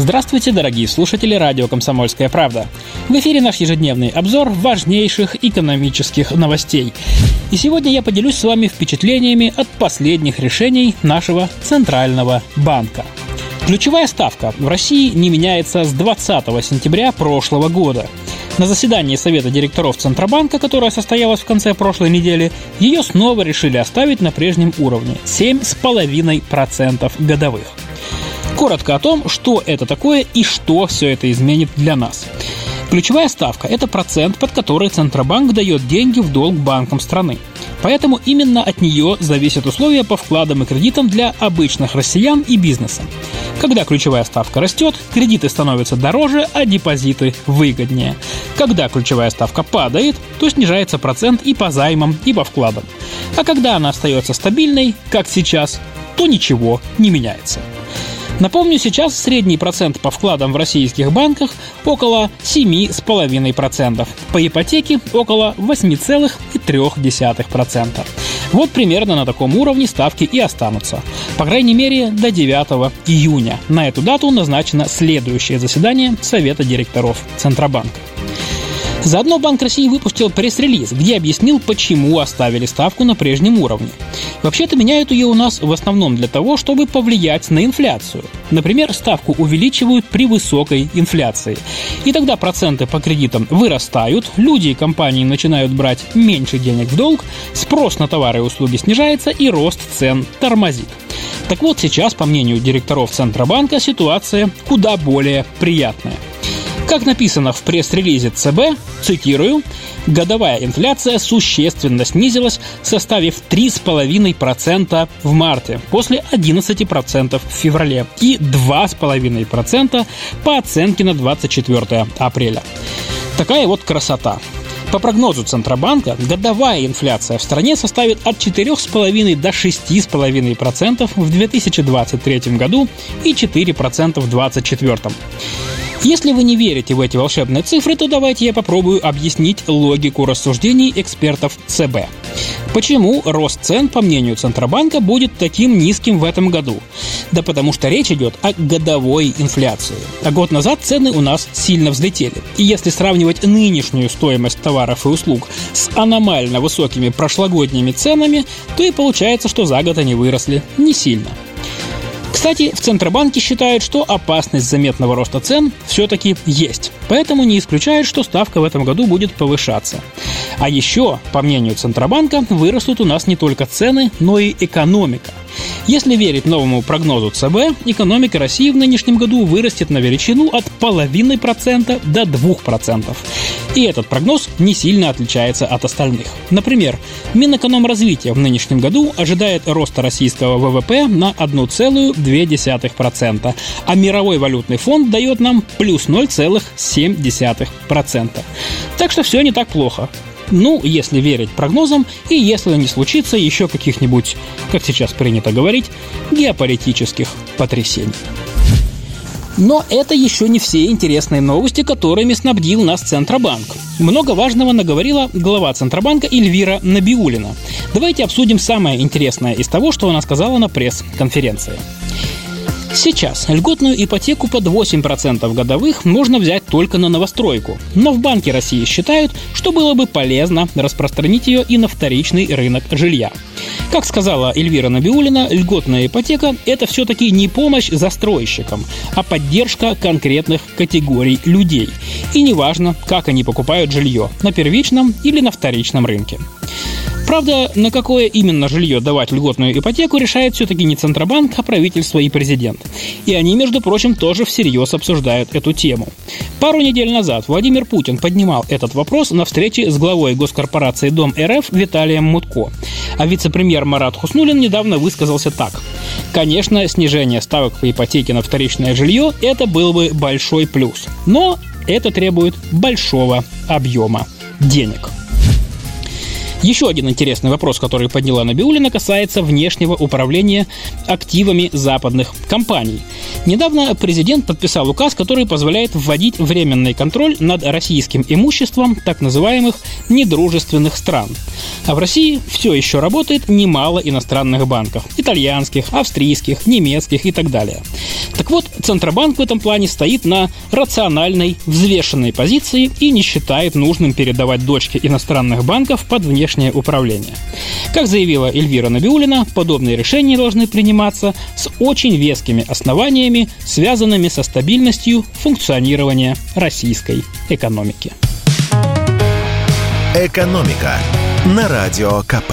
Здравствуйте, дорогие слушатели радио «Комсомольская правда». В эфире наш ежедневный обзор важнейших экономических новостей. И сегодня я поделюсь с вами впечатлениями от последних решений нашего Центрального банка. Ключевая ставка в России не меняется с 20 сентября прошлого года. На заседании Совета директоров Центробанка, которое состоялось в конце прошлой недели, ее снова решили оставить на прежнем уровне – 7,5% годовых. Коротко о том, что это такое и что все это изменит для нас. Ключевая ставка – это процент, под который Центробанк дает деньги в долг банкам страны. Поэтому именно от нее зависят условия по вкладам и кредитам для обычных россиян и бизнеса. Когда ключевая ставка растет, кредиты становятся дороже, а депозиты выгоднее. Когда ключевая ставка падает, то снижается процент и по займам, и по вкладам. А когда она остается стабильной, как сейчас, то ничего не меняется. Напомню, сейчас средний процент по вкладам в российских банках около 7,5%, по ипотеке около 8,3%. Вот примерно на таком уровне ставки и останутся. По крайней мере, до 9 июня. На эту дату назначено следующее заседание Совета директоров Центробанка. Заодно Банк России выпустил пресс-релиз, где объяснил, почему оставили ставку на прежнем уровне. Вообще-то меняют ее у нас в основном для того, чтобы повлиять на инфляцию. Например, ставку увеличивают при высокой инфляции. И тогда проценты по кредитам вырастают, люди и компании начинают брать меньше денег в долг, спрос на товары и услуги снижается и рост цен тормозит. Так вот, сейчас, по мнению директоров Центробанка, ситуация куда более приятная – как написано в пресс-релизе ЦБ, цитирую, годовая инфляция существенно снизилась, составив 3,5% в марте, после 11% в феврале и 2,5% по оценке на 24 апреля. Такая вот красота. По прогнозу Центробанка, годовая инфляция в стране составит от 4,5 до 6,5% в 2023 году и 4% в 2024. Если вы не верите в эти волшебные цифры, то давайте я попробую объяснить логику рассуждений экспертов ЦБ. Почему рост цен, по мнению Центробанка, будет таким низким в этом году? Да потому что речь идет о годовой инфляции. А год назад цены у нас сильно взлетели. И если сравнивать нынешнюю стоимость товаров и услуг с аномально высокими прошлогодними ценами, то и получается, что за год они выросли не сильно. Кстати, в Центробанке считают, что опасность заметного роста цен все-таки есть. Поэтому не исключают, что ставка в этом году будет повышаться. А еще, по мнению Центробанка, вырастут у нас не только цены, но и экономика. Если верить новому прогнозу ЦБ, экономика России в нынешнем году вырастет на величину от половины процента до двух процентов. И этот прогноз не сильно отличается от остальных. Например, Минэкономразвития в нынешнем году ожидает роста российского ВВП на 1,2%, а Мировой валютный фонд дает нам плюс 0,7%. Так что все не так плохо. Ну, если верить прогнозам, и если не случится еще каких-нибудь, как сейчас принято говорить, геополитических потрясений. Но это еще не все интересные новости, которыми снабдил нас Центробанк. Много важного наговорила глава Центробанка Эльвира Набиулина. Давайте обсудим самое интересное из того, что она сказала на пресс-конференции. Сейчас льготную ипотеку под 8% годовых можно взять только на новостройку. Но в Банке России считают, что было бы полезно распространить ее и на вторичный рынок жилья. Как сказала Эльвира Набиулина, льготная ипотека – это все-таки не помощь застройщикам, а поддержка конкретных категорий людей. И неважно, как они покупают жилье – на первичном или на вторичном рынке. Правда, на какое именно жилье давать льготную ипотеку решает все-таки не Центробанк, а правительство и президент. И они, между прочим, тоже всерьез обсуждают эту тему. Пару недель назад Владимир Путин поднимал этот вопрос на встрече с главой госкорпорации Дом РФ Виталием Мутко. А вице-премьер Марат Хуснулин недавно высказался так. Конечно, снижение ставок по ипотеке на вторичное жилье – это был бы большой плюс. Но это требует большого объема денег. Еще один интересный вопрос, который подняла Набиулина, касается внешнего управления активами западных компаний. Недавно президент подписал указ, который позволяет вводить временный контроль над российским имуществом так называемых недружественных стран. А в России все еще работает немало иностранных банков. Итальянских, австрийских, немецких и так далее. Так вот, Центробанк в этом плане стоит на рациональной, взвешенной позиции и не считает нужным передавать дочки иностранных банков под внешнее управление. Как заявила Эльвира Набиулина, подобные решения должны приниматься с очень вескими основаниями, связанными со стабильностью функционирования российской экономики. «Экономика» на Радио КП.